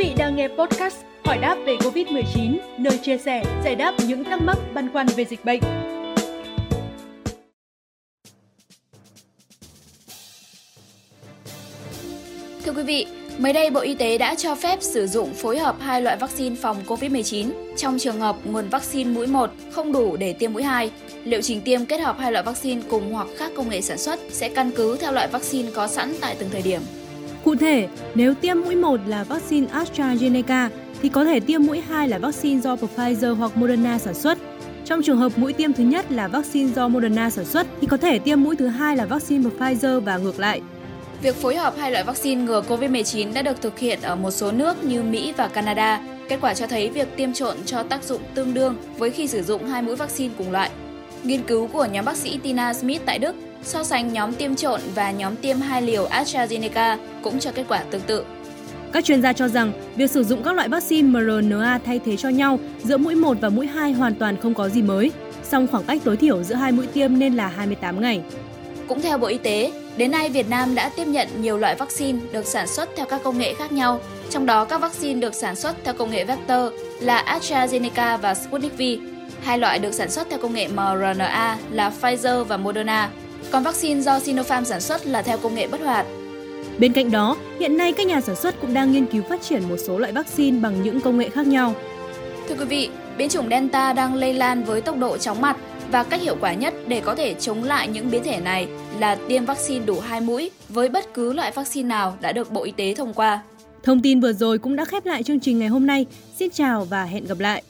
vị đang nghe podcast Hỏi đáp về Covid-19, nơi chia sẻ, giải đáp những thắc mắc băn khoăn về dịch bệnh. Thưa quý vị, mới đây Bộ Y tế đã cho phép sử dụng phối hợp hai loại vaccine phòng COVID-19 trong trường hợp nguồn vaccine mũi 1 không đủ để tiêm mũi 2. Liệu trình tiêm kết hợp hai loại vaccine cùng hoặc khác công nghệ sản xuất sẽ căn cứ theo loại vaccine có sẵn tại từng thời điểm. Cụ thể, nếu tiêm mũi 1 là vaccine AstraZeneca thì có thể tiêm mũi 2 là vaccine do Pfizer hoặc Moderna sản xuất. Trong trường hợp mũi tiêm thứ nhất là vaccine do Moderna sản xuất thì có thể tiêm mũi thứ hai là vaccine của Pfizer và ngược lại. Việc phối hợp hai loại vaccine ngừa COVID-19 đã được thực hiện ở một số nước như Mỹ và Canada. Kết quả cho thấy việc tiêm trộn cho tác dụng tương đương với khi sử dụng hai mũi vaccine cùng loại. Nghiên cứu của nhóm bác sĩ Tina Smith tại Đức so sánh nhóm tiêm trộn và nhóm tiêm hai liều AstraZeneca cũng cho kết quả tương tự. Các chuyên gia cho rằng việc sử dụng các loại vaccine mRNA thay thế cho nhau giữa mũi 1 và mũi 2 hoàn toàn không có gì mới, song khoảng cách tối thiểu giữa hai mũi tiêm nên là 28 ngày. Cũng theo Bộ Y tế, đến nay Việt Nam đã tiếp nhận nhiều loại vaccine được sản xuất theo các công nghệ khác nhau, trong đó các vaccine được sản xuất theo công nghệ vector là AstraZeneca và Sputnik V. Hai loại được sản xuất theo công nghệ mRNA là Pfizer và Moderna, còn vaccine do Sinopharm sản xuất là theo công nghệ bất hoạt. Bên cạnh đó, hiện nay các nhà sản xuất cũng đang nghiên cứu phát triển một số loại vaccine bằng những công nghệ khác nhau. Thưa quý vị, biến chủng Delta đang lây lan với tốc độ chóng mặt và cách hiệu quả nhất để có thể chống lại những biến thể này là tiêm vaccine đủ hai mũi với bất cứ loại vaccine nào đã được Bộ Y tế thông qua. Thông tin vừa rồi cũng đã khép lại chương trình ngày hôm nay. Xin chào và hẹn gặp lại!